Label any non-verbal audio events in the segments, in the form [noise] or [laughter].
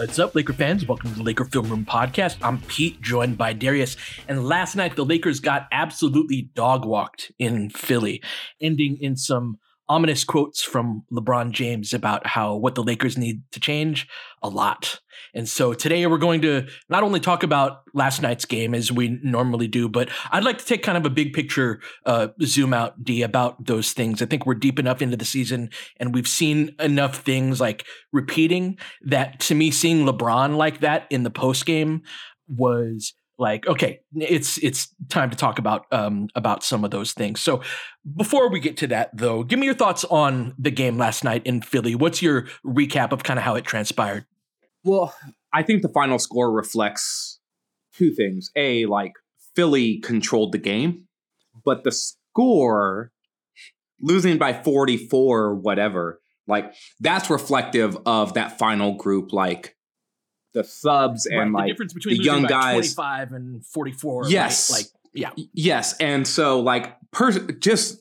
What's up, Laker fans? Welcome to the Laker Film Room Podcast. I'm Pete, joined by Darius. And last night, the Lakers got absolutely dog walked in Philly, ending in some ominous quotes from LeBron James about how what the Lakers need to change a lot. And so today we're going to not only talk about last night's game as we normally do, but I'd like to take kind of a big picture uh, zoom out, D, about those things. I think we're deep enough into the season and we've seen enough things like repeating that to me, seeing LeBron like that in the post game was like okay it's it's time to talk about um about some of those things. So before we get to that though give me your thoughts on the game last night in philly. What's your recap of kind of how it transpired? Well i think the final score reflects two things. A like philly controlled the game but the score losing by 44 or whatever like that's reflective of that final group like the subs right, and like the, difference between the young guys. 25 and 44 yes. right? like yeah. Yes and so like per just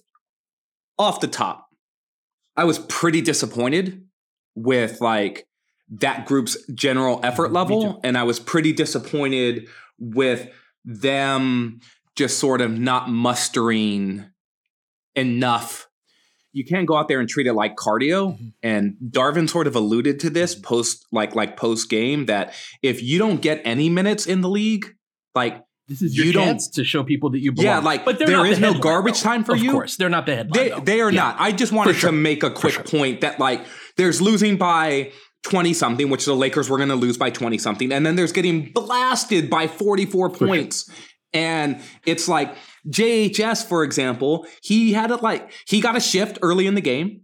off the top i was pretty disappointed with like that group's general effort level and i was pretty disappointed with them just sort of not mustering enough you can't go out there and treat it like cardio. Mm-hmm. And Darvin sort of alluded to this mm-hmm. post like like post game that if you don't get any minutes in the league, like this is your you chance to show people that you belong. Yeah, like but there is the no garbage though. time for of you. Of course, they're not the headline. They, they are yeah. not. I just wanted sure. to make a quick sure. point that like there's losing by 20 something, which the Lakers were going to lose by 20 something. And then there's getting blasted by 44 for points. Sure. And it's like JHS, for example, he had a like he got a shift early in the game.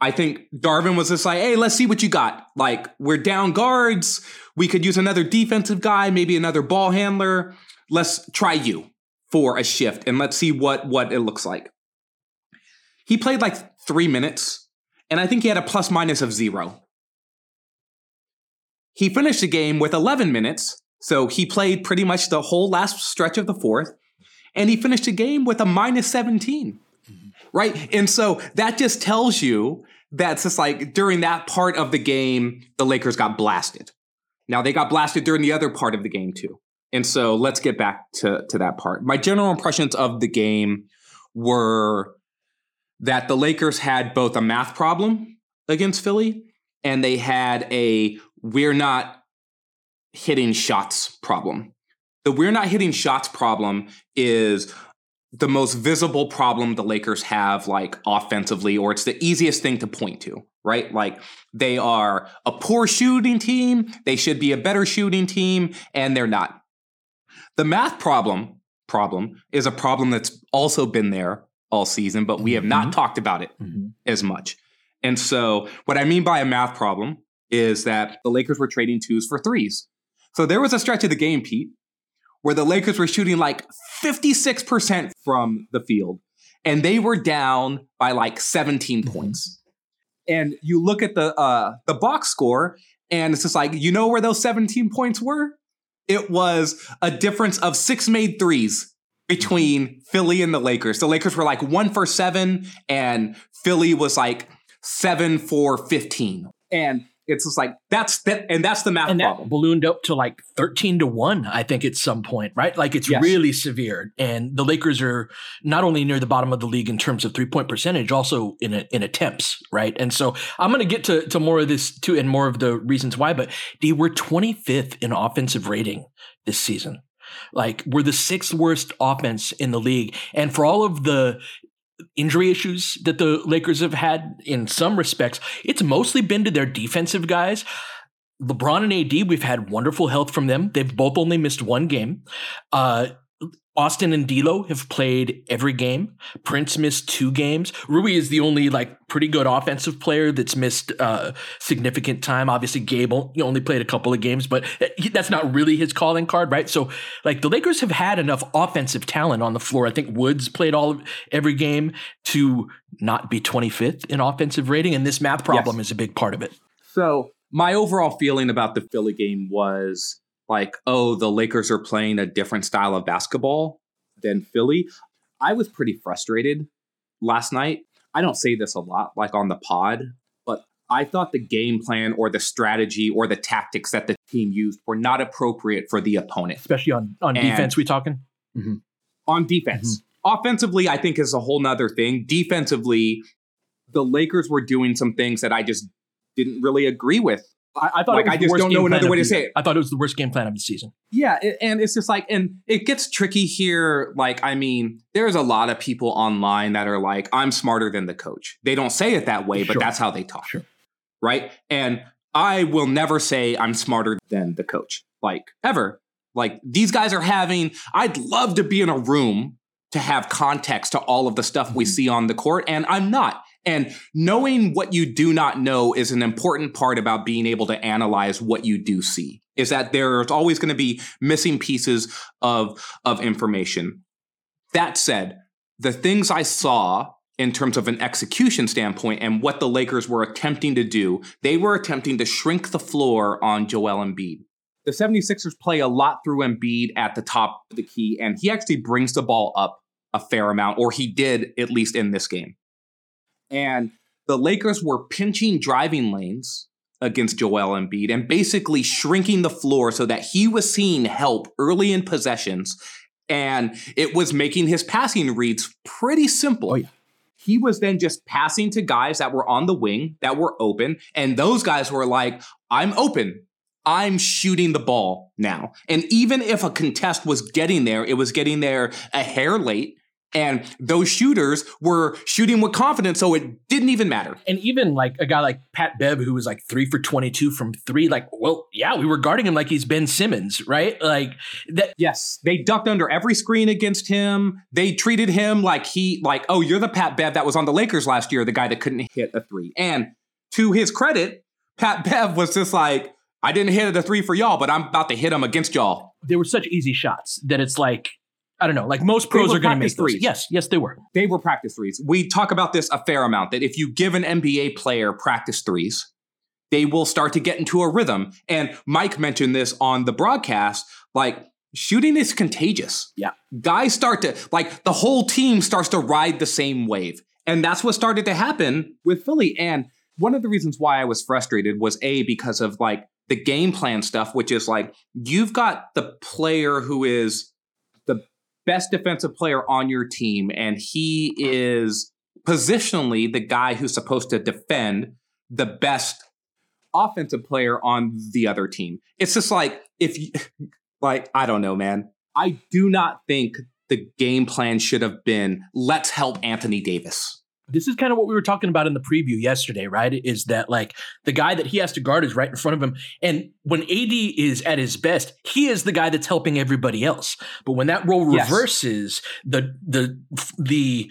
I think Darvin was just like, hey, let's see what you got. Like, we're down guards. We could use another defensive guy, maybe another ball handler. Let's try you for a shift and let's see what what it looks like. He played like three minutes, and I think he had a plus minus of zero. He finished the game with 11 minutes, so he played pretty much the whole last stretch of the fourth and he finished the game with a minus 17. Right. And so that just tells you that's just like during that part of the game, the Lakers got blasted. Now they got blasted during the other part of the game too. And so let's get back to, to that part. My general impressions of the game were that the Lakers had both a math problem against Philly and they had a we're not hitting shots problem the we're not hitting shots problem is the most visible problem the Lakers have, like offensively, or it's the easiest thing to point to, right? Like they are a poor shooting team, they should be a better shooting team, and they're not. The math problem problem is a problem that's also been there all season, but we have not mm-hmm. talked about it mm-hmm. as much. And so, what I mean by a math problem is that the Lakers were trading twos for threes. So there was a stretch of the game, Pete, where the Lakers were shooting like 56% from the field and they were down by like 17 mm-hmm. points. And you look at the uh the box score and it's just like you know where those 17 points were? It was a difference of 6 made threes between Philly and the Lakers. The Lakers were like one for seven, and Philly was like seven for 15. And it's just like that's that, and that's the math and problem. ballooned up to like 13 to 1 i think at some point right? Like it's Yes. really severe. And the lakers are not only near the bottom of the league in terms of three point percentage also in a, in attempts right? And so i'm going to get to to more of this too and more of the reasons why but d we're 25th in offensive rating this season. Like we're the sixth worst offense in the league. And for all of the injury issues that the Lakers have had in some respects, it's mostly been to their defensive guys. LeBron and AD, we've had wonderful health from them. They've both only missed one game. Uh, Austin and D'Lo have played every game. Prince missed two games. Rui is the only like pretty good offensive player that's missed uh, significant time. Obviously, Gabe only played a couple of games, but that's not really his calling card, right? So, like the Lakers have had enough offensive talent on the floor. I think Woods played all of every game to not be 25th in offensive rating, and this math problem is a big part of it. So my overall feeling about the Philly game was like, oh, the Lakers are playing a different style of basketball than Philly. I was pretty frustrated last night. I don't say this a lot, like on the pod, but I thought the game plan or the strategy or the tactics that the team used were not appropriate for the opponent Especially on on And- defense, we talking. Mm-hmm. on defense. Mm-hmm. Offensively, I think is a whole nother thing. Defensively, the Lakers were doing some things that I just didn't really agree with. I, I thought Like, it was I the just worst don't know another way to say it. I thought it was the worst game plan of the season. Yeah, it, and it's just like, and it gets tricky here. Like, I mean, there's a lot of people online that are like, I'm smarter than the coach. They don't say it that way, but Sure. that's how they talk. Sure. Right. And I will never say I'm smarter than the coach, like, ever. Like, these guys are having, I'd love to be in a room to have context to all of the stuff we Mhm. see on the court, and I'm not. And knowing what you do not know is an important part about being able to analyze what you do see. Is that there's always going to be missing pieces of of information. That said, the things I saw in terms of an execution standpoint and what the Lakers were attempting to do, they were attempting to shrink the floor on Joel Embiid. The 76ers play a lot through Embiid at the top of the key, and he actually brings the ball up a fair amount, or he did at least in this game. And the Lakers were pinching driving lanes against Joel Embiid and basically shrinking the floor so that he was seeing help early in possessions. And it was making his passing reads pretty simple. Oh, yeah. He was then just passing to guys that were on the wing, that were open. And those guys were like, I'm open. I'm shooting the ball now. And even if a contest was getting there, it was getting there a hair late. And those shooters were shooting with confidence, so it didn't even matter. And even like a guy like Pat Bev, who was like three for 22 from three, like, well, yeah, we were guarding him like he's Ben Simmons, right? Like that. Yes, they ducked under every screen against him. They treated him like he, like, oh, you're the Pat Bev that was on the Lakers last year, the guy that couldn't hit a three. And to his credit, Pat Bev was just like, I didn't hit a three for y'all, but I'm about to hit him against y'all. They were such easy shots that it's like, I don't know, like most pros are going to make those. Yes, yes, they were. They were practice threes. We talk about this a fair amount that if you give an NBA player practice threes, they will start to get into a rhythm. And Mike mentioned this on the broadcast like, shooting is contagious. Yeah. Guys start to, like, the whole team starts to ride the same wave. And that's what started to happen with Philly. And one of the reasons why I was frustrated was A, because of like the game plan stuff, which is like, you've got the player who is best defensive player on your team, and he is positionally the guy who's supposed to defend the best offensive player on the other team. It's just like if you [laughs] like I don't know, man. I do not think the game plan should have been let's help Anthony Davis. This is kind of what we were talking about in the preview yesterday, right? Is that like the guy that he has to guard is right in front of him. And when AD is at his best, he is the guy that's helping everybody else. But when that role Yes. reverses, the the the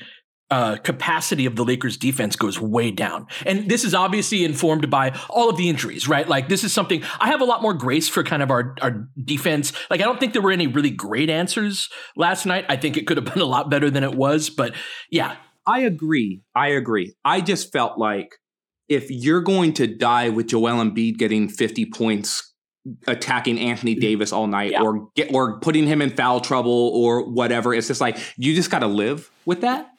uh, capacity of the Lakers defense goes way down. And this is obviously informed by all of the injuries, right? Like this is something I have a lot more grace for kind of our, our defense. Like I don't think there were any really great answers last night. I think it could have [laughs] been a lot better than it was, but yeah, I agree. I agree. I just felt like if you're going to die with Joel Embiid getting 50 points attacking Anthony mm. Davis all night Yeah. or get or putting him in foul trouble or whatever. It's just like you just got to live with that.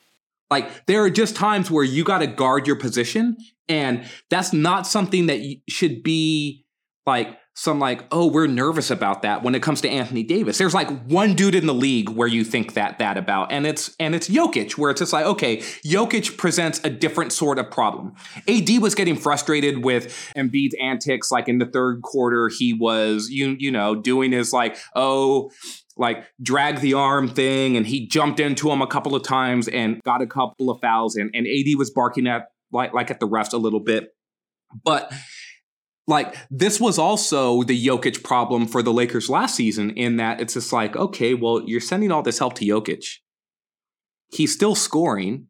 Like there are just times where you got to guard your position, and that's not something that should be like some like oh we're nervous about that when it comes to Anthony Davis. There's like one dude in the league where you think that that about, and it's and it's Jokic, where it's just like okay, Jokic presents a different sort of problem. AD was getting frustrated with Embiid's antics, like in the third quarter, he was you you know doing his like oh like drag the arm thing and he jumped into him a couple of times and got a couple of fouls and, and AD was barking at like like at the refs a little bit. But like this was also the Jokic problem for the Lakers last season in that it's just like, okay, well, you're sending all this help to Jokic. He's still scoring.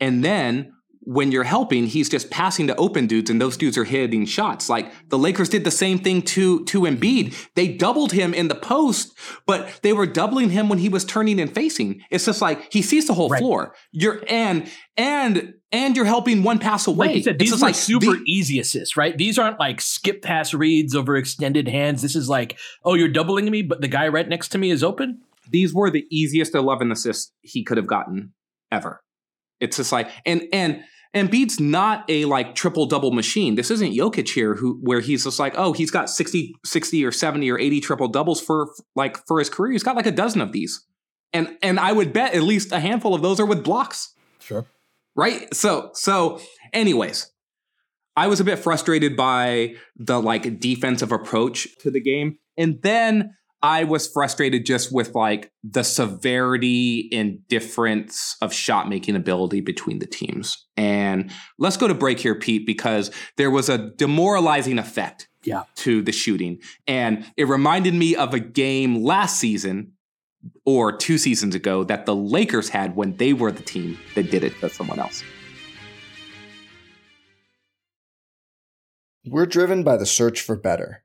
And then when you're helping, he's just passing to open dudes, and those dudes are hitting shots. Like the Lakers did the same thing to to Embiid. They doubled him in the post, but they were doubling him when he was turning and facing. It's just like he sees the whole Right. floor. You're and and and you're helping one pass away. Like you said, these are like super the- easy assists, right? These aren't like skip pass reads over extended hands. This is like, oh, you're doubling me, but the guy right next to me is open. these were the easiest 11 assists he could have gotten ever. It's just like and and Embiid's not a like triple double machine. This isn't Jokic here who where he's just like, oh, he's got 60 60 or 70 or 80 triple doubles for like for his career. He's got like a dozen of these. And and I would bet at least a handful of those are with blocks. Sure. Right? So so anyways, I was a bit frustrated by the like defensive approach to the game. And then I was frustrated just with like the severity and difference of shot making ability between the teams. And let's go to break here, Pete, because there was a demoralizing effect Yeah. to the shooting. And it reminded me of a game last season or two seasons ago that the Lakers had when they were the team that did it to someone else. We're driven by the search for better.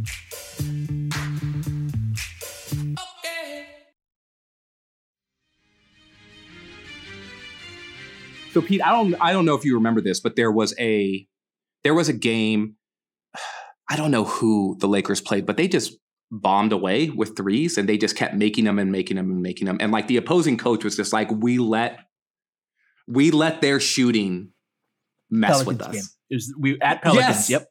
So Pete, I don't I don't know if you remember this, but there was a there was a game. [sighs] I don't know who the Lakers played, but they just bombed away with threes and they just kept making them and making them and making them. And like the opposing coach was just like, we let we let their shooting mess with us. Game. It was we at Pelicans. Yes. Yep.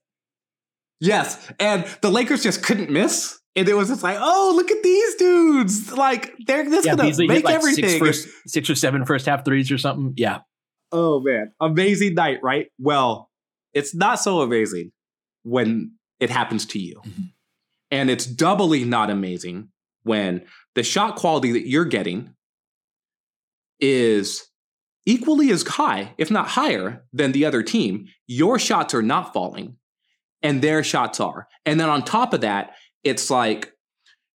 Yes. And the Lakers just couldn't miss. And it was just like, oh, look at these dudes. Like they're just Yeah, gonna Beasley hit make like everything. six, first, six or seven first half threes or something. Yeah. Oh man, amazing night, right? Well, it's not so amazing when it happens to you. Mm-hmm. And it's doubly not amazing when the shot quality that you're getting is equally as high, if not higher, than the other team. Your shots are not falling, and their shots are. And then on top of that, it's like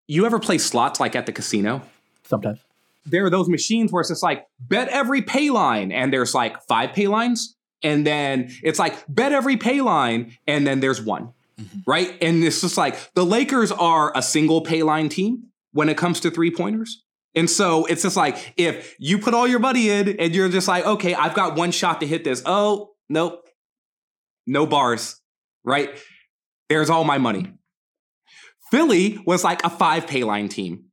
you ever play slots like at the casino? Sometimes. There are those machines where it's just like bet every pay line and there's like five pay lines and then it's like bet every pay line and then there's one mm-hmm. right and it's just like the lakers are a single pay line team when it comes to three pointers and so it's just like if you put all your money in and you're just like okay i've got one shot to hit this oh nope no bars, right? There's all my money. Philly was like a five pay line team.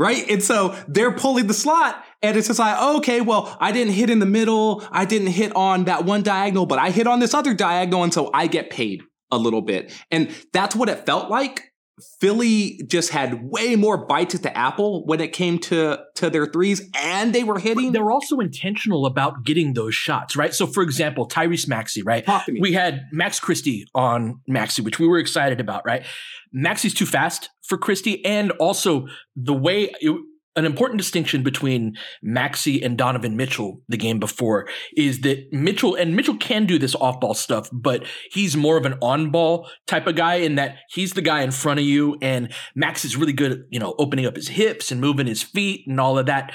Right. And so they're pulling the slot and it's just like, okay, well, I didn't hit in the middle. I didn't hit on that one diagonal, but I hit on this other diagonal. And so I get paid a little bit. And that's what it felt like. Philly just had way more bites at the apple when it came to to their threes, and they were hitting. They're also intentional about getting those shots, right? So, for example, Tyrese Maxey, right? We had Max Christie on Maxey, which we were excited about, right? Maxey's too fast for Christie, and also the way it, an important distinction between Maxey and Donovan Mitchell the game before is that Mitchell and Mitchell can do this off ball stuff, but he's more of an on ball type of guy in that he's the guy in front of you and Max is really good at, you know, opening up his hips and moving his feet and all of that.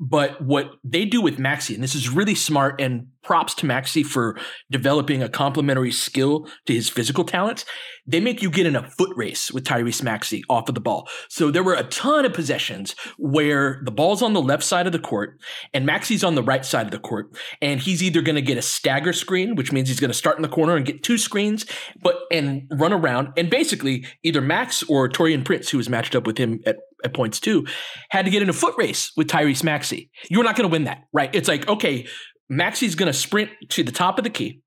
But what they do with Maxey, and this is really smart, and props to Maxey for developing a complementary skill to his physical talents. They make you get in a foot race with Tyrese Maxey off of the ball. So there were a ton of possessions where the ball's on the left side of the court and Maxey's on the right side of the court. And he's either going to get a stagger screen, which means he's going to start in the corner and get two screens, but and run around. And basically either Max or Taurean Prince, who was matched up with him at at points too, had to get in a foot race with Tyrese Maxey. You're not going to win that, right? It's like, okay, Maxey's going to sprint to the top of the key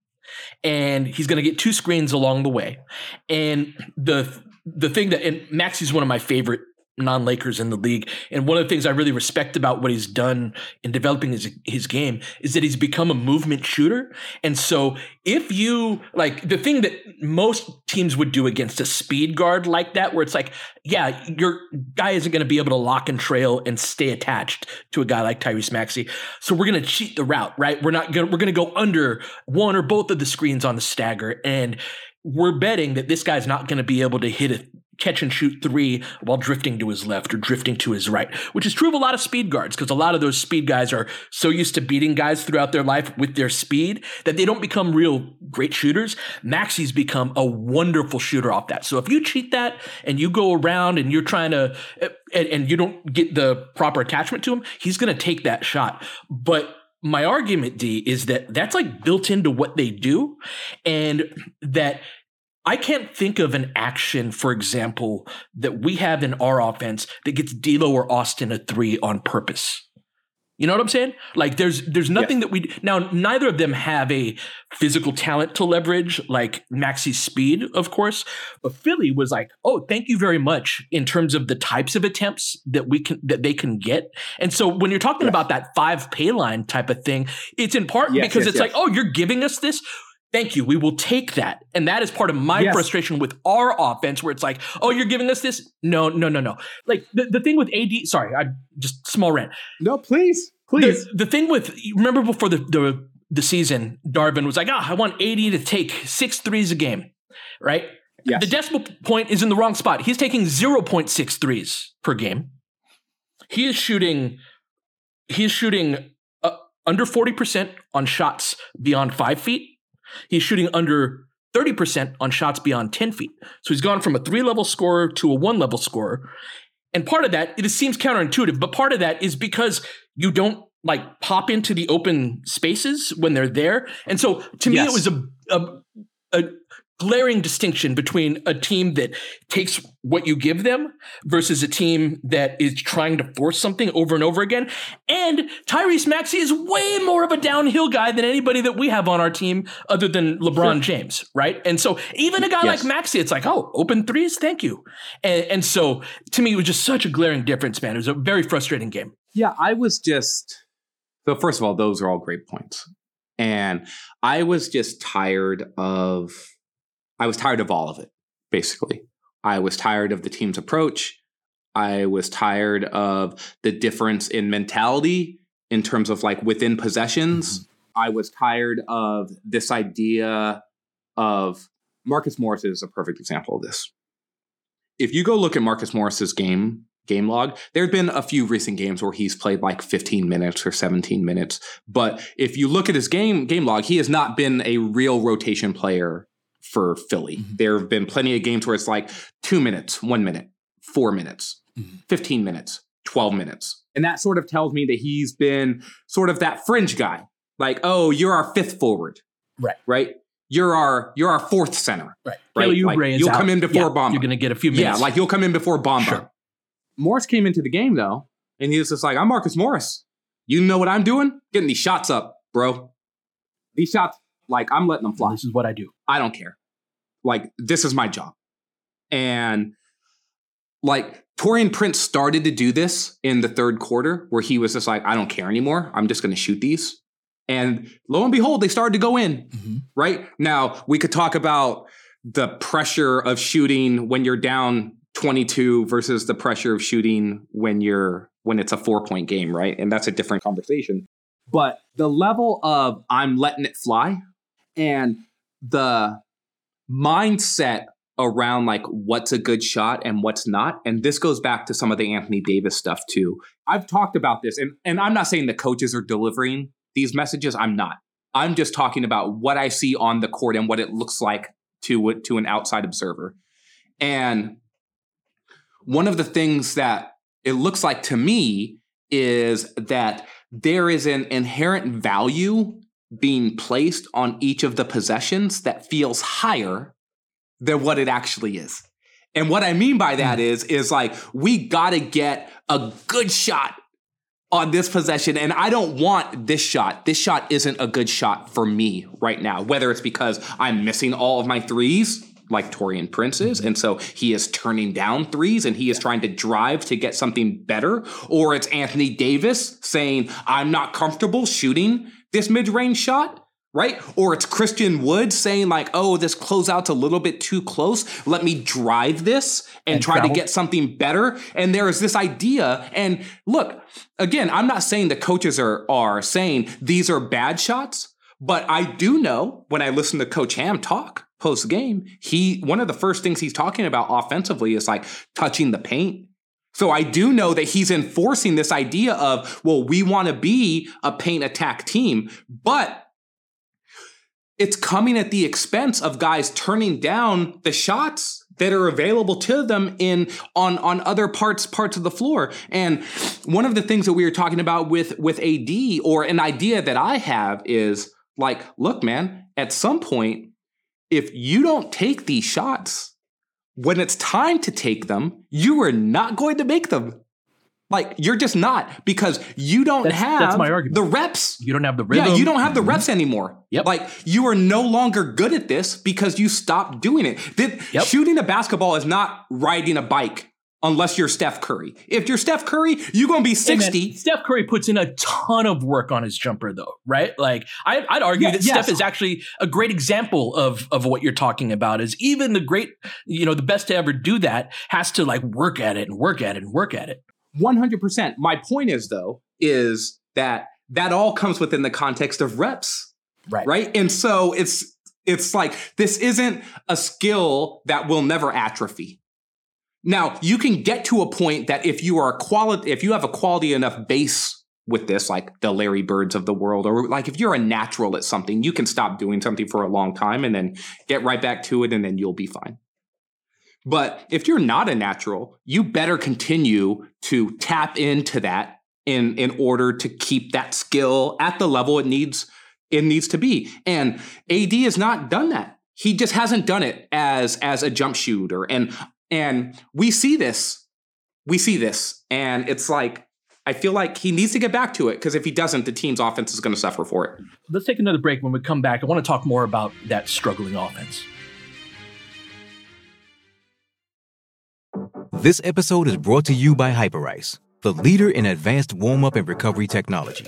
and he's going to get two screens along the way. And the the thing that and Maxey's one of my favorite non-Lakers in the league. And one of the things I really respect about what he's done in developing his his game is that he's become a movement shooter. And so if you like the thing that most teams would do against a speed guard like that, where it's like, yeah, your guy isn't going to be able to lock and trail and stay attached to a guy like Tyrese Maxey. So we're going to cheat the route, right? We're not going to, we're going to go under one or both of the screens on the stagger and we're betting that this guy's not going to be able to hit a catch and shoot three while drifting to his left or drifting to his right, which is true of a lot of speed guards because a lot of those speed guys are so used to beating guys throughout their life with their speed that they don't become real great shooters. Maxey's become a wonderful shooter off that. So if you cheat that and you go around and you're trying to, and, and you don't get the proper attachment to him, he's going to take that shot. But my argument, D, is that that's like built into what they do, and that I can't think of an action, for example, that we have in our offense that gets D'Lo or Austin a three on purpose. You know what I'm saying? Like there's there's nothing yes. that we now neither of them have a physical talent to leverage like Maxey's speed, of course. But Philly was like, "Oh, thank you very much in terms of the types of attempts that we can that they can get." And so when you're talking yes. about that five pay line type of thing, it's in part yes, because it's like, "Oh, you're giving us this Thank you. We will take that. And that is part of my yes. frustration with our offense, where it's like, oh, you're giving us this? No, no, no, no. Like the, the thing with AD, sorry, I just small rant. No, please, please. The, the thing with, remember before the, the, the season, Darvin was like, ah, oh, I want AD to take six threes a game, right? Yes. The decimal point is in the wrong spot. He's taking 0.6 threes per game. He is shooting, he is shooting uh, under 40% on shots beyond five feet He's shooting under 30% on shots beyond 10 feet. So he's gone from a three level scorer to a one level scorer. And part of that, it seems counterintuitive, but part of that is because you don't like pop into the open spaces when they're there. And so to me, yes. it was a, a, a glaring distinction between a team that takes what you give them versus a team that is trying to force something over and over again. And Tyrese Maxey is way more of a downhill guy than anybody that we have on our team other than LeBron sure. James, right? And so even a guy yes. like Maxey, it's like, oh, open threes, thank you. And, and so to me, it was just such a glaring difference, man. It was a very frustrating game. Yeah, I was just so first of all, those are all great points. And I was just tired of I was tired of all of it, basically. I was tired of the team's approach. I was tired of the difference in mentality in terms of like within possessions. Mm-hmm. I was tired of this idea of Marcus Morris is a perfect example of this. If you go look at Marcus Morris's game game log, there have been a few recent games where he's played like 15 minutes or 17 minutes. But if you look at his game game log, he has not been a real rotation player for Philly. Mm-hmm. There have been plenty of games where it's like two minutes, one minute, four minutes, mm-hmm. 15 minutes, 12 minutes. And that sort of tells me that he's been sort of that fringe guy. Like, oh, you're our fifth forward. Right. Right. you're our you're our fourth center. Right. Right, Kelly like, you'll out. come in before Yeah, Bamba. You're going to get a few minutes. Yeah, like you'll come in before Bamba. Sure. Morris came into the game though, and he was just like, "I'm Marcus Morris. You know what I'm doing? Getting these shots up, bro. These shots, like I'm letting them fly. this is what I do. I don't care. Like this is my job." And like Taurean Prince started to do this in the third quarter, where he was just like, "I don't care anymore. I'm just going to shoot these." And lo and behold, they started to go in Mhm. right? Now, we could talk about the pressure of shooting when you're down 22 versus the pressure of shooting when you're when it's a 4-point game, right? And that's a different conversation. But the level of I'm letting it fly and the mindset around like what's a good shot and what's not and this goes back to some of the Anthony Davis stuff too. I've talked about this and and I'm not saying the coaches are delivering these messages, I'm not. I'm just talking about what I see on the court and what it looks like to to an outside observer. And one of the things that it looks like to me is that there is an inherent value being placed on each of the possessions that feels higher than what it actually is. And what I mean by that hmm. is is like we got to get a good shot on this possession and I don't want this shot. This shot isn't a good shot for me right now, whether it's because I'm missing all of my threes like Taurean Prince is, mm-hmm. and so he is turning down threes and he is trying to drive to get something better, or it's Anthony Davis saying, I'm not comfortable shooting this mid range shot. Right? Or it's Christian Wood saying, like, oh, this closeout's a little bit too close. Let me drive this and, And try to get something better. And there is this idea. And look, again, I'm not saying the coaches are are saying these are bad shots, but I do know when I listen to Coach Ham talk post game, he one of the first things he's talking about offensively is like touching the paint. So I do know that he's enforcing this idea of, well, we want to be a paint attack team, but it's coming at the expense of guys turning down the shots that are available to them in on on other parts parts of the floor. And one of the things that we were talking about with with AD or an idea that I have is like, look, man, at some point, if you don't take these shots, when it's time to take them, you are not going to make them. Like you're just not because you don't That's- have that's my argument. the reps. You don't have the rhythm. Yeah, you don't have the reps anymore. Yep. Like you are no longer good at this because you stopped doing it. Yep. Shooting a basketball is not riding a bike unless you're Steph Curry. If you're Steph Curry, you're going to be Hey, man, 60. Steph Curry puts in a ton of work on his jumper, though, right? Like, I, I'd argue Yeah, that yes. Steph is actually a great example of of what you're talking about. Is even the great, you know, the best to ever do that has to like work at it and work at it and work at it. 100%. My point is though is that that all comes within the context of reps. Right. Right? And so it's it's like this isn't a skill that will never atrophy. Now, you can get to a point that if you are quality if you have a quality enough base with this like the Larry Birds of the world or like if you're a natural at something, you can stop doing something for a long time and then get right back to it and then you'll be fine. But if you're not a natural, you better continue to tap into that in in order to keep that skill at the level it needs it needs to be. And AD has not done that. He just hasn't done it as as a jump shooter. And and we see this. We see this. And it's like I feel like he needs to get back to it because if he doesn't, the team's offense is going to suffer for it. Let's take another break. When we come back, I want to talk more about that struggling offense. This episode is brought to you by Hyperice, the leader in advanced warm up and recovery technology.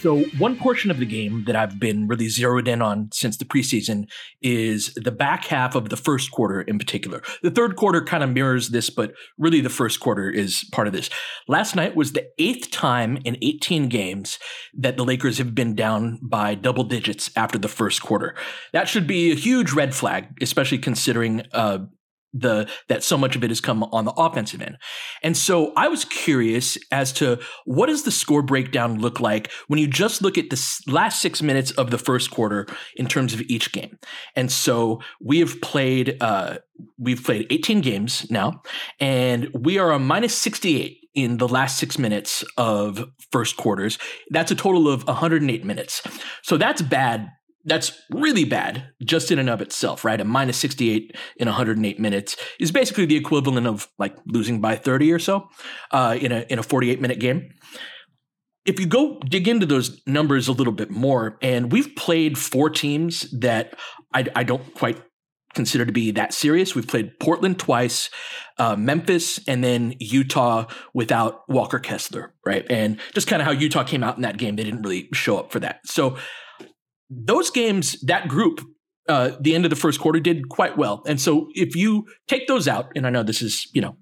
So, one portion of the game that I've been really zeroed in on since the preseason is the back half of the first quarter in particular. The third quarter kind of mirrors this, but really the first quarter is part of this. Last night was the eighth time in 18 games that the Lakers have been down by double digits after the first quarter. That should be a huge red flag, especially considering uh, the that so much of it has come on the offensive end. And so I was curious as to what does the score breakdown look like when you just look at the last 6 minutes of the first quarter in terms of each game. And so we have played uh we've played 18 games now and we are a minus 68 in the last 6 minutes of first quarters. That's a total of 108 minutes. So that's bad that's really bad just in and of itself, right? A minus 68 in 108 minutes is basically the equivalent of like losing by 30 or so uh, in a in a 48 minute game. If you go dig into those numbers a little bit more, and we've played four teams that I, I don't quite consider to be that serious. We've played Portland twice, uh, Memphis, and then Utah without Walker Kessler, right? And just kind of how Utah came out in that game, they didn't really show up for that. So those games, that group, uh, the end of the first quarter did quite well. And so if you take those out, and I know this is, you know,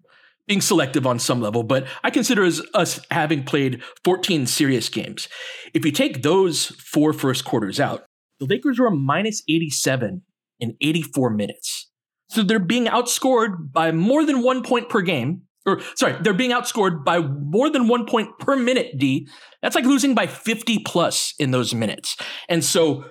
being selective on some level, but I consider as us having played 14 serious games. If you take those four first quarters out, the Lakers were minus 87 in 84 minutes. So they're being outscored by more than one point per game or sorry, they're being outscored by more than one point per minute, D. That's like losing by 50 plus in those minutes. And so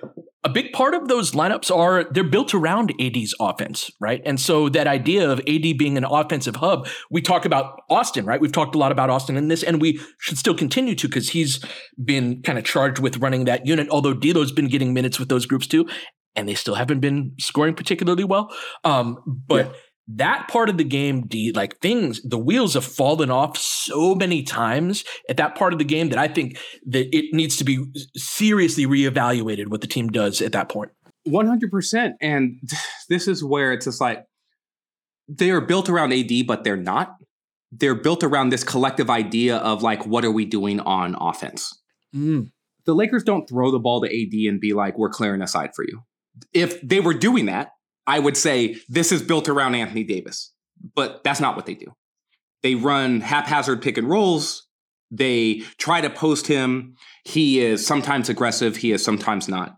a big part of those lineups are they're built around AD's offense, right? And so that idea of AD being an offensive hub, we talk about Austin, right? We've talked a lot about Austin in this, and we should still continue to because he's been kind of charged with running that unit, although D'Lo's been getting minutes with those groups too, and they still haven't been scoring particularly well. Um, but yeah that part of the game, D, like things, the wheels have fallen off so many times at that part of the game that I think that it needs to be seriously reevaluated what the team does at that point. 100%. And [sighs] this is where it's just like they are built around AD, but they're not. They're built around this collective idea of like, what are we doing on offense? Mm. The Lakers don't throw the ball to AD and be like, we're clearing a side for you. If they were doing that, I would say this is built around Anthony Davis, but that's not what they do. They run haphazard pick and rolls. They try to post him. He is sometimes aggressive, he is sometimes not.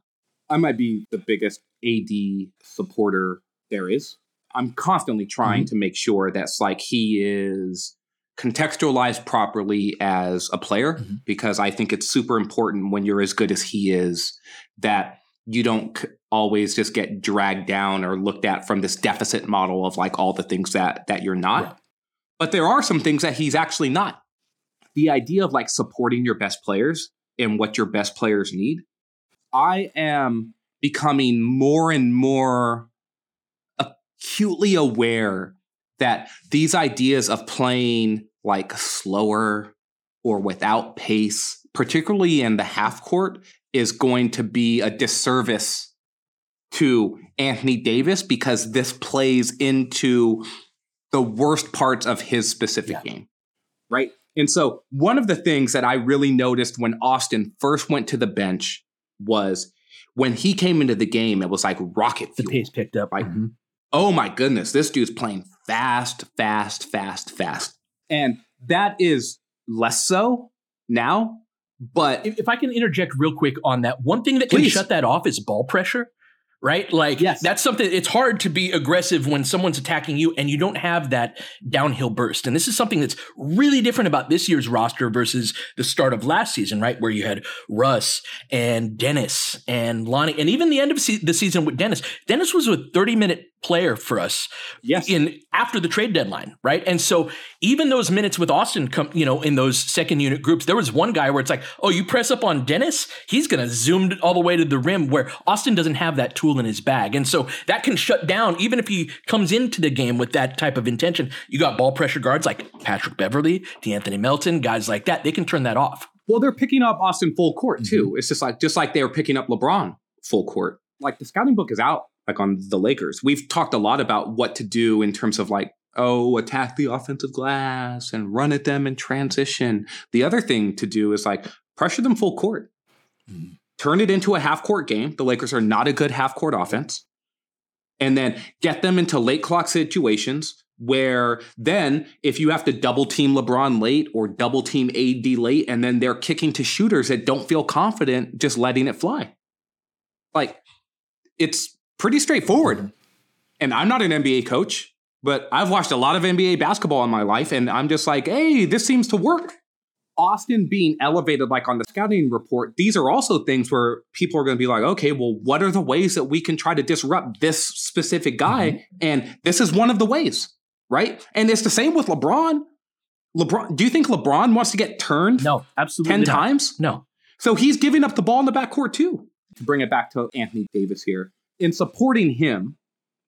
I might be the biggest AD supporter there is. I'm constantly trying mm-hmm. to make sure that's like he is contextualized properly as a player mm-hmm. because I think it's super important when you're as good as he is that you don't always just get dragged down or looked at from this deficit model of like all the things that that you're not. But there are some things that he's actually not. The idea of like supporting your best players and what your best players need. I am becoming more and more acutely aware that these ideas of playing like slower or without pace, particularly in the half court, is going to be a disservice to Anthony Davis because this plays into the worst parts of his specific yeah. game. Right. And so, one of the things that I really noticed when Austin first went to the bench was when he came into the game, it was like rocket fuel. The pace picked up. Right. Mm-hmm. Oh my goodness, this dude's playing fast, fast, fast, fast. And that is less so now but if, if, I can interject real quick on that, one thing that can please. shut that off is ball pressure right? Like yes. that's something it's hard to be aggressive when someone's attacking you and you don't have that downhill burst. And this is something that's really different about this year's roster versus the start of last season, right? Where you had Russ and Dennis and Lonnie and even the end of the season with Dennis. Dennis was a 30 minute player for us yes. in after the trade deadline, right? And so even those minutes with Austin come, you know, in those second unit groups, there was one guy where it's like, oh, you press up on Dennis, he's gonna zoom all the way to the rim where Austin doesn't have that tool in his bag. And so that can shut down, even if he comes into the game with that type of intention. You got ball pressure guards like Patrick Beverley, De'Anthony Melton, guys like that. They can turn that off. Well, they're picking up Austin full court too. Mm-hmm. It's just like just like they were picking up LeBron full court. Like the scouting book is out, like on the Lakers. We've talked a lot about what to do in terms of like oh, attack the offensive glass and run at them in transition. The other thing to do is like pressure them full court. Mm-hmm. turn it into a half court game. The Lakers are not a good half court offense. And then get them into late clock situations where then if you have to double team LeBron late or double team AD late, and then they're kicking to shooters that don't feel confident just letting it fly. Like it's pretty straightforward. And I'm not an NBA coach, but I've watched a lot of NBA basketball in my life, and I'm just like, hey, this seems to work. Austin being elevated like on the scouting report, these are also things where people are going to be like, okay, well, what are the ways that we can try to disrupt this specific guy? Mm-hmm. And this is one of the ways, right? And it's the same with LeBron. LeBron, do you think LeBron wants to get turned? No, absolutely 10 not. times? No. So he's giving up the ball in the backcourt too. To bring it back to Anthony Davis here, in supporting him,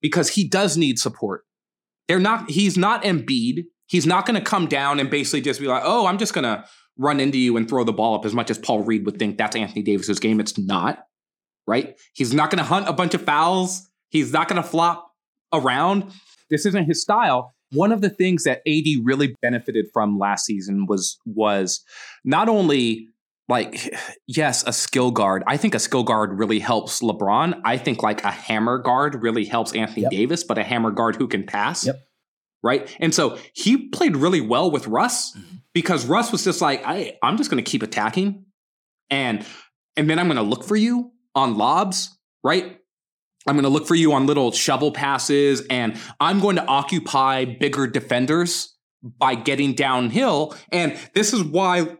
because he does need support. They're not, he's not Embiid. He's not going to come down and basically just be like, oh, I'm just going to run into you and throw the ball up as much as Paul Reed would think that's Anthony Davis's game. It's not, right? He's not going to hunt a bunch of fouls. He's not going to flop around. This isn't his style. One of the things that AD really benefited from last season was was not only like yes, a skill guard. I think a skill guard really helps LeBron. I think like a hammer guard really helps Anthony yep. Davis, but a hammer guard who can pass. Yep. Right. And so he played really well with Russ. Mm-hmm because Russ was just like, I, I'm just going to keep attacking, and and then I'm going to look for you on lobs, right? I'm going to look for you on little shovel passes, and I'm going to occupy bigger defenders by getting downhill. And this is why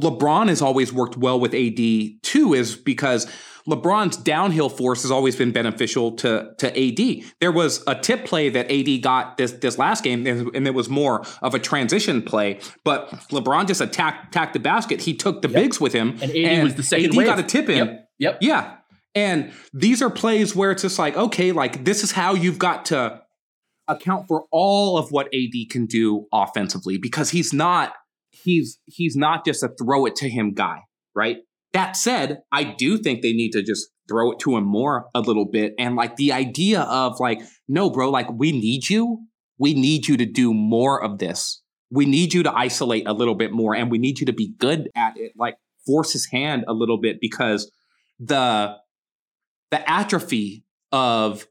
LeBron has always worked well with AD too, is because LeBron's downhill force has always been beneficial to to AD. There was a tip play that AD got this this last game, and it was more of a transition play. But LeBron just attacked attacked the basket. He took the yep. bigs with him, and AD and was the second. AD wave. got a tip in. Yep. yep. Yeah. And these are plays where it's just like, okay, like this is how you've got to account for all of what AD can do offensively because he's not he's he's not just a throw it to him guy, right? That said, I do think they need to just throw it to him more a little bit. And like the idea of like, no, bro, like we need you. We need you to do more of this. We need you to isolate a little bit more and we need you to be good at it. Like force his hand a little bit because the the atrophy of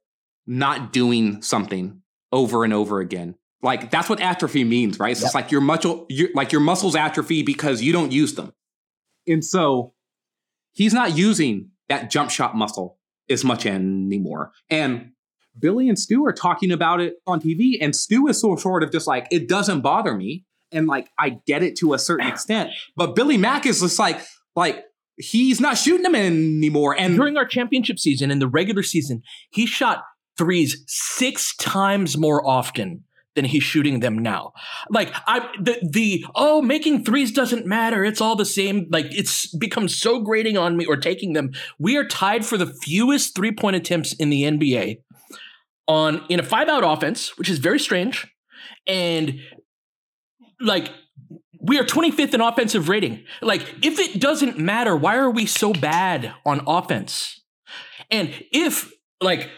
not doing something over and over again. Like that's what atrophy means, right? It's yep. like your muscle, your, like your muscles atrophy because you don't use them. And so he's not using that jump shot muscle as much anymore. And Billy and Stu are talking about it on TV, and Stu is so sort of just like, it doesn't bother me. And like, I get it to a certain [laughs] extent. But Billy Mack is just like, like, he's not shooting them anymore. And during our championship season, in the regular season, he shot threes six times more often than he's shooting them now. Like I the the oh making threes doesn't matter. It's all the same. Like it's become so grating on me or taking them. We are tied for the fewest three point attempts in the NBA on in a five out offense, which is very strange. And like we are 25th in offensive rating. Like if it doesn't matter, why are we so bad on offense? And if like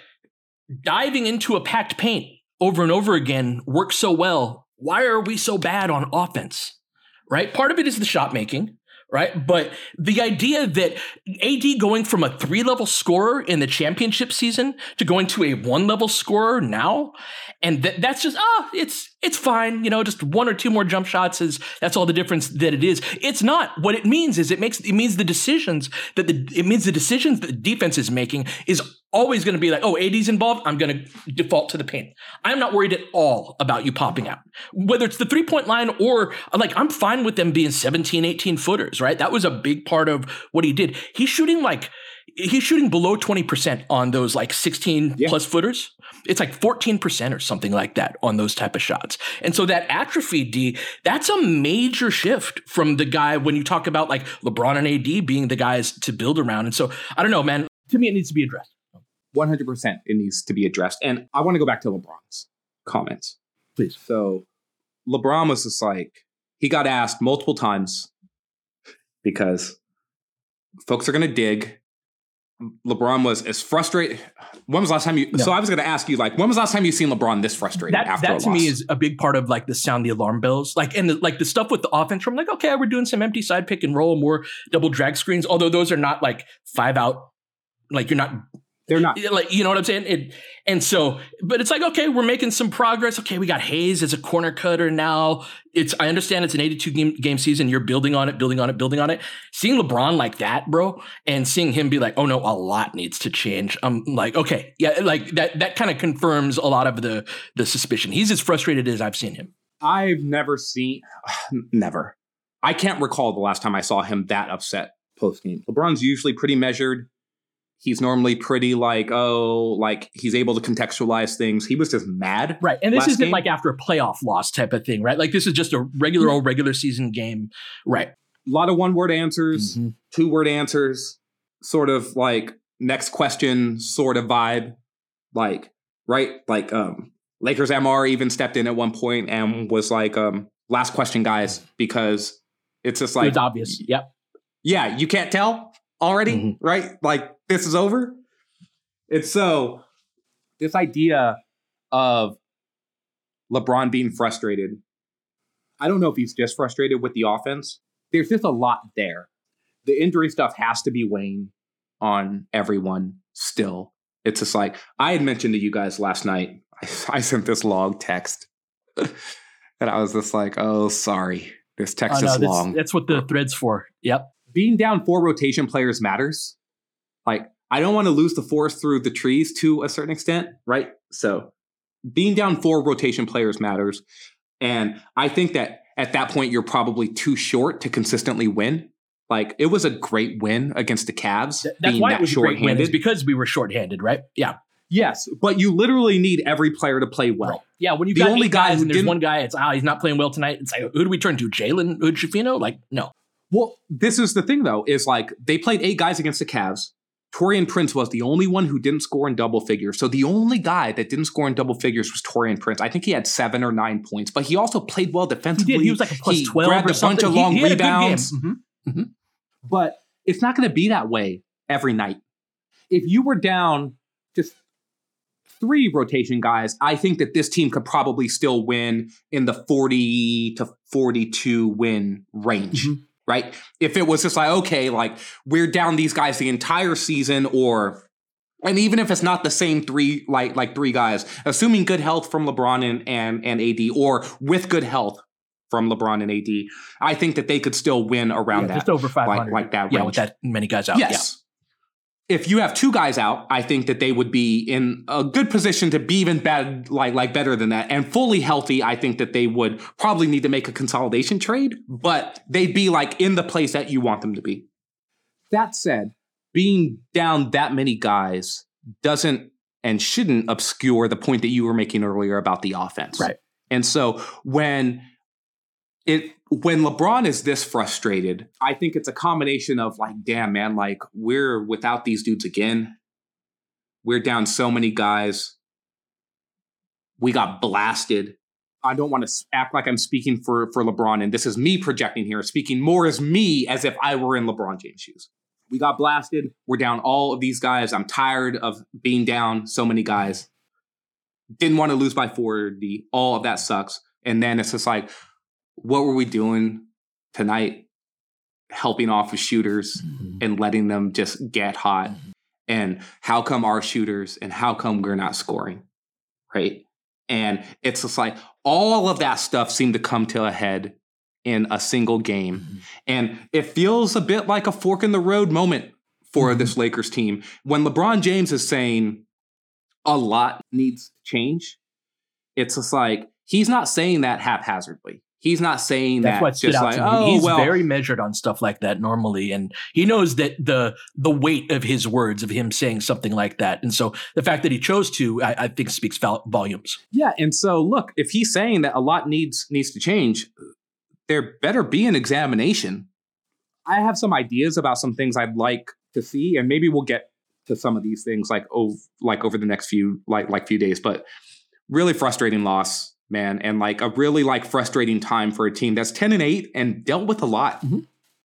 diving into a packed paint over and over again works so well, why are we so bad on offense? Right? Part of it is the shot making, right? But the idea that AD going from a three level scorer in the championship season to going to a one level scorer now, and th- that's just ah, oh, it's it's fine, you know, just one or two more jump shots is that's all the difference that it is. It's not. What it means is it makes it means the decisions that the it means the decisions that the defense is making is always going to be like, oh, AD's involved. I'm going to default to the paint. I'm not worried at all about you popping out, whether it's the three point line or like, I'm fine with them being 17, 18 footers, right? That was a big part of what he did. He's shooting like, he's shooting below 20% on those like 16 yeah. plus footers. It's like 14% or something like that on those type of shots. And so that atrophy D, that's a major shift from the guy when you talk about like LeBron and AD being the guys to build around. And so I don't know, man, to me, it needs to be addressed. 100% it needs to be addressed. And I want to go back to LeBron's comments. Please. So LeBron was just like, he got asked multiple times because folks are going to dig LeBron was as frustrated. When was the last time you? No. So I was going to ask you, like, when was the last time you seen LeBron this frustrated that after that a to me is a big part of like the sound the alarm bells like and the, like the stuff with the offense from like okay we're doing some empty side pick and roll more double drag screens although those are not like five out like you're not they're not. Like you know what I'm saying? It and so but it's like okay we're making some progress. Okay we got Hayes as a corner cutter now. It's I understand it's an 82 game game season. You're building on it building on it building on it. Seeing LeBron like that bro and seeing him be like oh no a lot needs to change. I'm like okay yeah like that that kind of confirms a lot of the the suspicion. He's as frustrated as I've seen him. I've never seen, [sighs] never. I can't recall the last time I saw him that upset post game. LeBron's usually pretty measured. He's normally pretty like, oh, like he's able to contextualize things. He was just mad. Right. And this isn't game. like after a playoff loss type of thing, right? Like this is just a regular old regular season game. Right. A lot of one word answers, Mm-hmm. two word answers, sort of like next question sort of vibe. Like, right? Like, um, Lakers MR even stepped in at one point and was like, um, last question, guys, because it's just like was obvious. Yep. yeah, you can't tell already, Mm-hmm. right? Like this is over. It's so this idea of LeBron being frustrated. I don't know if he's just frustrated with the offense. There's just a lot there. The injury stuff has to be weighing on everyone still. It's just like I had mentioned to you guys last night. I, [laughs] I sent this long text. [laughs] and I was just like, oh, sorry. This text Oh, no, is that's, long that's what the thread's for. Yep. being down four rotation players matters. Like, I don't want to lose the forest through the trees to a certain extent, right? So, being down four rotation players matters. And I think that at that point, you're probably too short to consistently win. Like, it was a great win against the Cavs. That's being why that it was a great win. Is shorthanded. because we were shorthanded, right? Yeah. Yes, but you literally need every player to play well. Yeah. When you The got only eight guy guys and there's one guy, it's ah, he's not playing well tonight. It's like who do we turn to? Jalen Hood Schifino? Like, no. Well, this is the thing though, is like they played eight guys against the Cavs. Taurean Prince was the only one who didn't score in double figures. So the only guy that didn't score in double figures was Taurean Prince. I think he had seven or nine points, but he also played well He defensively. did. He was like a plus He 12 grabbed or a bunch something. of He- long he had a good game. rebounds. Mhm. But it's not going to be that way every night. If you were down just three rotation guys, I think that this team could probably still win in the 40 to 42 win range. Mm-hmm. Right? If it was just like, okay, like we're down these guys the entire season, or and even if it's not the same three like like three guys, assuming good health from LeBron and and, and AD, or with good health from LeBron and AD, I think that they could still win around Yeah, that. just over 500. Like, like that Yeah, with that many guys out. Yes. If you have two guys out, I think that they would be in a good position to be even bad, like like better than that, and fully healthy. I think that they would probably need to make a consolidation trade, but they'd be like in the place that you want them to be. That said, being down that many guys doesn't and shouldn't obscure the point that you were making earlier about the offense. Right. And so when it when LeBron is this frustrated, I think it's a combination of like, damn man, like we're without these dudes again. We're down so many guys. We got blasted. I don't want to act like I'm speaking for for LeBron, and this is me projecting here, speaking more as me as if I were in LeBron James' shoes. We got blasted. We're down all of these guys. I'm tired of being down so many guys. Didn't want to lose by 40. All of that sucks. And then it's just like, what were we doing tonight? Helping off with shooters mm-hmm. and letting them just get hot. Mm-hmm. And how come our shooters and how come we're not scoring? Right. And it's just like all of that stuff seemed to come to a head in a single game. Mm-hmm. And it feels a bit like a fork in the road moment for this Lakers team. When LeBron James is saying a lot needs to change, it's just like he's not saying that haphazardly. He's not saying That's that what stood just out like, to me. oh, He's well, very measured on stuff like that normally, and he knows that the the weight of his words of him saying something like that, and so the fact that he chose to, I, I think, speaks vol- volumes. Yeah, and so look, if he's saying that a lot needs needs to change, there better be an examination. I have some ideas about some things I'd like to see, and maybe we'll get to some of these things like over like over the next few like like few days. But really frustrating loss, man, and like a really like frustrating time for a team that's ten and eight and dealt with a lot mm-hmm.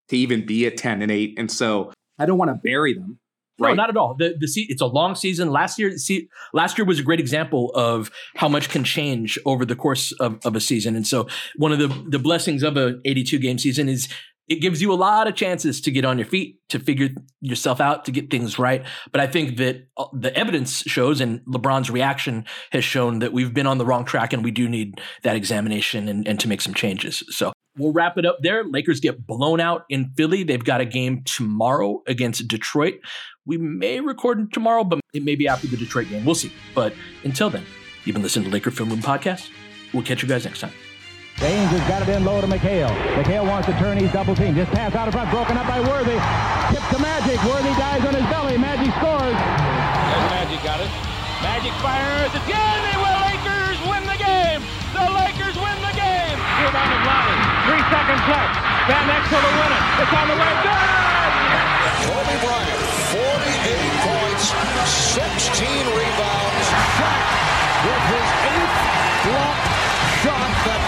to even be at ten and eight. And so I don't want to bury them, right? No, not at all. The the se- it's a long season. Last year, see, last year was a great example of how much can change over the course of, of a season. And so, one of the the blessings of a 82 game season is it gives you a lot of chances to get on your feet, to figure yourself out, to get things right. But I think that uh, the evidence shows, and LeBron's reaction has shown that we've been on the wrong track, and we do need that examination and, and to make some changes. So we'll wrap it up there. Lakers get blown out in Philly. They've got a game tomorrow against Detroit. We may record tomorrow, but it may be after the Detroit game. We'll see. But until then, you've been listening to Laker Film Room Podcast. We'll catch you guys next time. James has got it in low to McHale. McHale wants to turn. He's double team. Just pass out of front. Broken up by Worthy. Tip to Magic. Worthy dies on his belly. Magic scores. There's Magic got it. Magic fires. It's good. They will. Lakers win the game. The Lakers win the game. Rebound is Lonnie. Three seconds left. Van Exel to win it. It's on the way. Good. Kobe Bryant, 48 points, 16 rebounds. Shaq with his eighth block shot that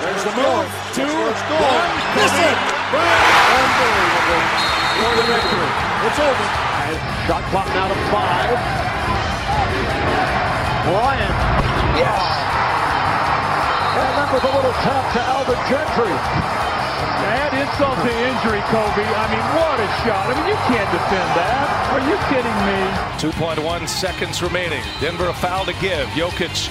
There's the move. Two, one. Miss it. Unbelievable. For the victory. It's over. Shot clock now to five. Bryant. Yes. And that was a little tap to Alvin Gentry. Add insult to injury, Kobe. I mean, what a shot. I mean, you can't defend that. Are you kidding me? 2.1 seconds remaining. Denver a foul to give. Jokic